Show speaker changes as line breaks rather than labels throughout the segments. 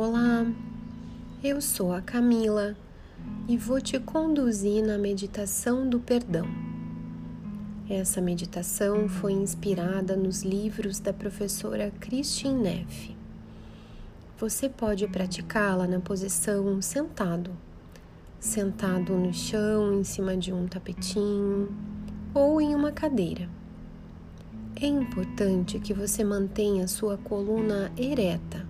Olá, eu sou a Camila e vou te conduzir na meditação do perdão. Essa meditação foi inspirada nos livros da professora Christine Neff. Você pode praticá-la na posição sentado, sentado no chão em cima de um tapetinho ou em uma cadeira. É importante que você mantenha sua coluna ereta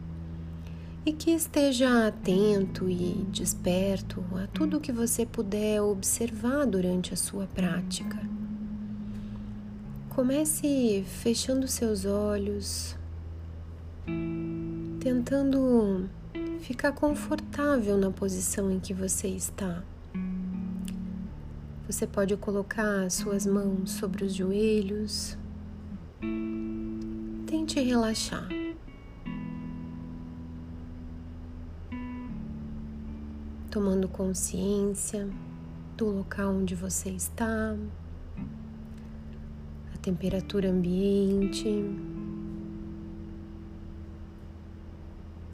e que esteja atento e desperto a tudo que você puder observar durante a sua prática. Comece fechando seus olhos, tentando ficar confortável na posição em que você está. Você pode colocar suas mãos sobre os joelhos Tente relaxar. Tomando consciência do local onde você está, a temperatura ambiente,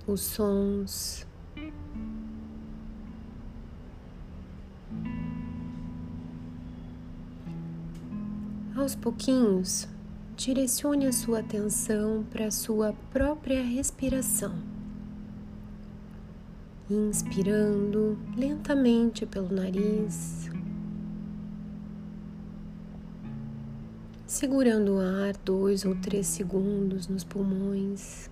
os sons. Aos pouquinhos, direcione a sua atenção para a sua própria respiração. Inspirando lentamente pelo nariz, segurando o ar dois ou três segundos nos pulmões,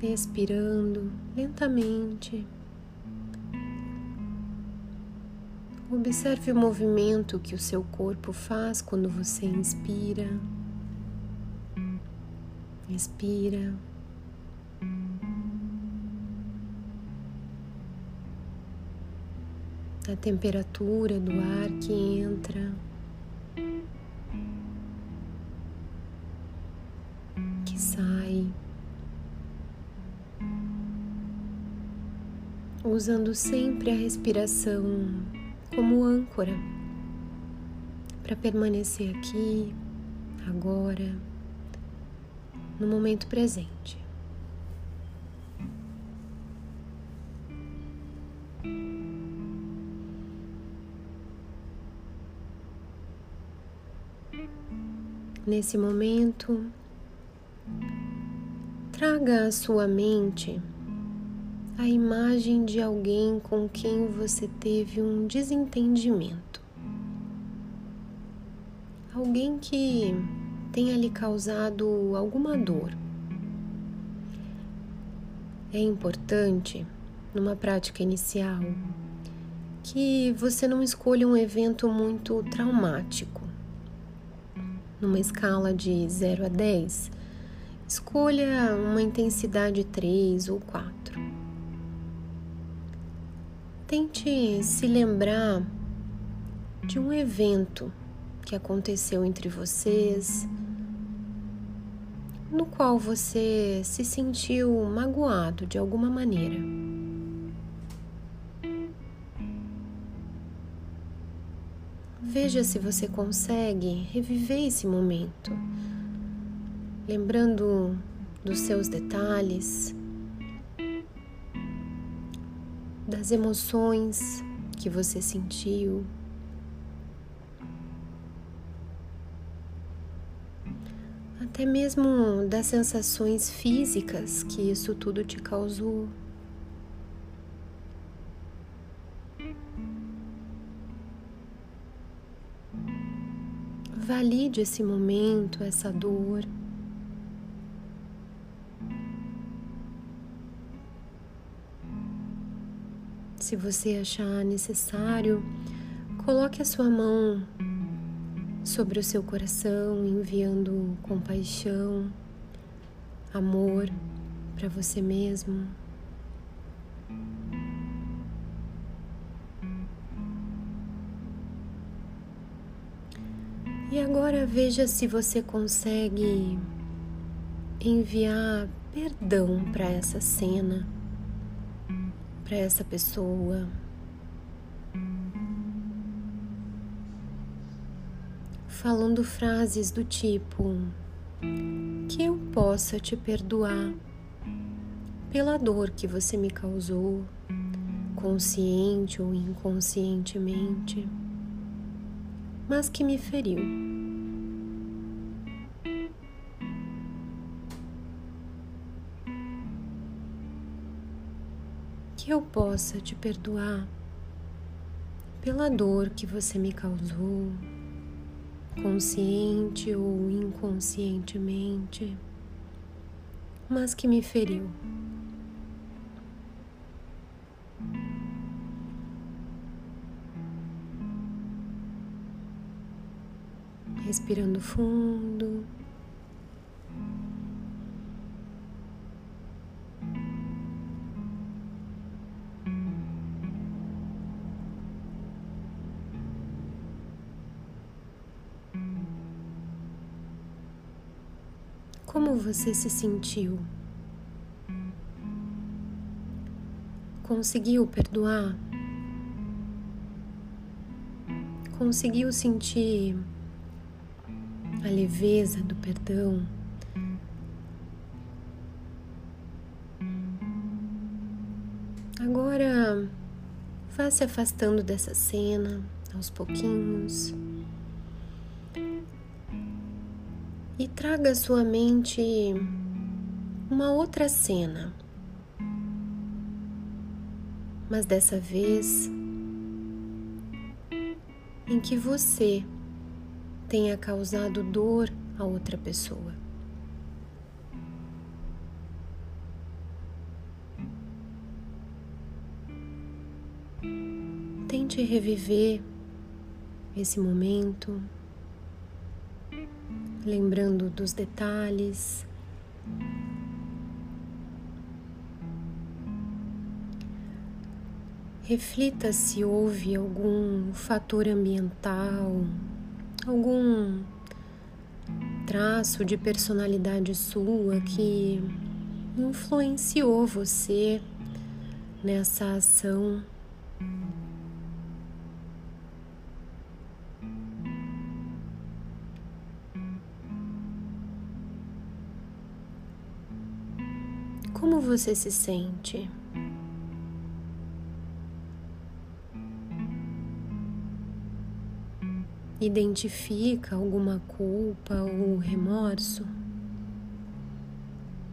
expirando lentamente. Observe o movimento que o seu corpo faz quando você inspira, expira. A temperatura do ar que entra, que sai, usando sempre a respiração como âncora para permanecer aqui, agora, no momento presente. Nesse momento, traga à sua mente a imagem de alguém com quem você teve um desentendimento. Alguém que tenha lhe causado alguma dor. É importante, numa prática inicial, que você não escolha um evento muito traumático. Numa escala de 0 a 10, escolha uma intensidade 3 ou 4. Tente se lembrar de um evento que aconteceu entre vocês, no qual você se sentiu magoado de alguma maneira. Veja se você consegue reviver esse momento, lembrando dos seus detalhes das emoções que você sentiu. Até mesmo das sensações físicas que isso tudo te causou. Valide esse momento, essa dor. Se você achar necessário, coloque a sua mão sobre o seu coração, enviando compaixão, amor para você mesmo. E agora veja se você consegue enviar perdão para essa cena para essa pessoa. Falando frases do tipo: que eu possa te perdoar pela dor que você me causou, consciente ou inconscientemente, mas que me feriu. Que eu possa te perdoar pela dor que você me causou, consciente ou inconscientemente, mas que me feriu. Respirando fundo. Como você se sentiu? Conseguiu perdoar? Conseguiu sentir a leveza do perdão. Agora vá se afastando dessa cena aos pouquinhos e traga à sua mente uma outra cena, mas dessa vez em que você tenha causado dor a outra pessoa. Tente reviver esse momento, lembrando dos detalhes. Reflita se houve algum fator ambiental, algum traço de personalidade sua que influenciou você nessa ação. Como você se sente? Identifica alguma culpa ou remorso,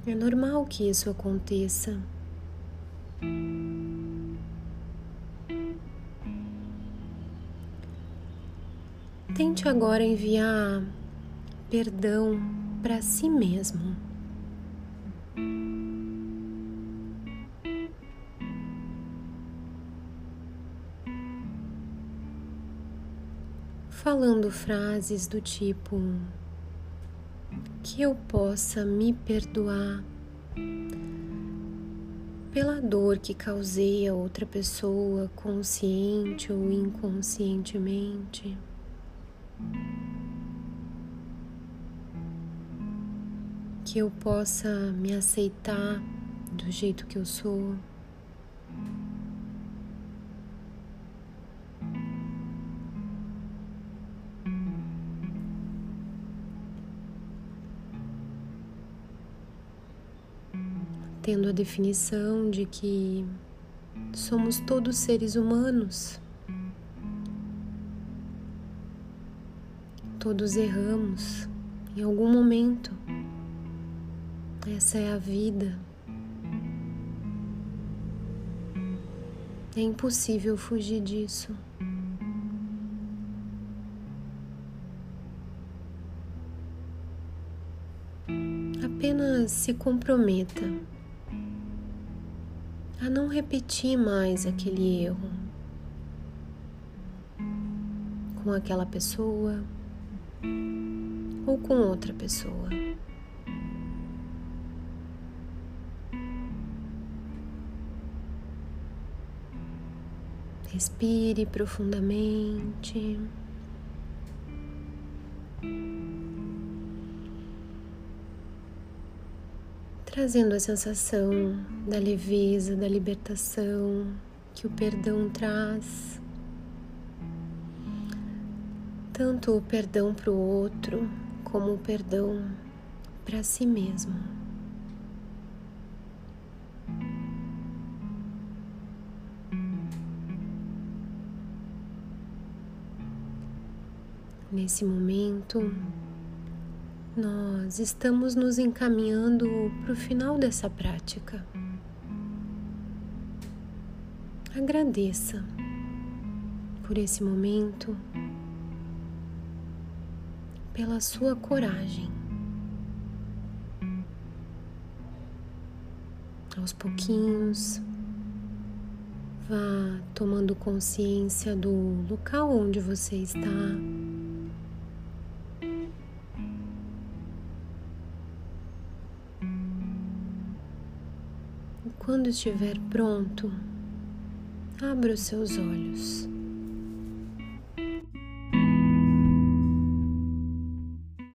é normal que isso aconteça. Tente agora enviar perdão para si mesmo. Falando frases do tipo que eu possa me perdoar pela dor que causei a outra pessoa, consciente ou inconscientemente. Que eu possa me aceitar do jeito que eu sou. Tendo a definição de que somos todos seres humanos. Todos erramos em algum momento. Essa é a vida. É impossível fugir disso. Apenas se comprometa a não repetir mais aquele erro com aquela pessoa ou com outra pessoa. Respire profundamente. Trazendo a sensação da leveza, da libertação que o perdão traz. Tanto o perdão para o outro, como o perdão para si mesmo. Nesse momento, nós estamos nos encaminhando para o final dessa prática. Agradeça por esse momento, pela sua coragem. Aos pouquinhos, vá tomando consciência do local onde você está. Quando estiver pronto, abra os seus olhos.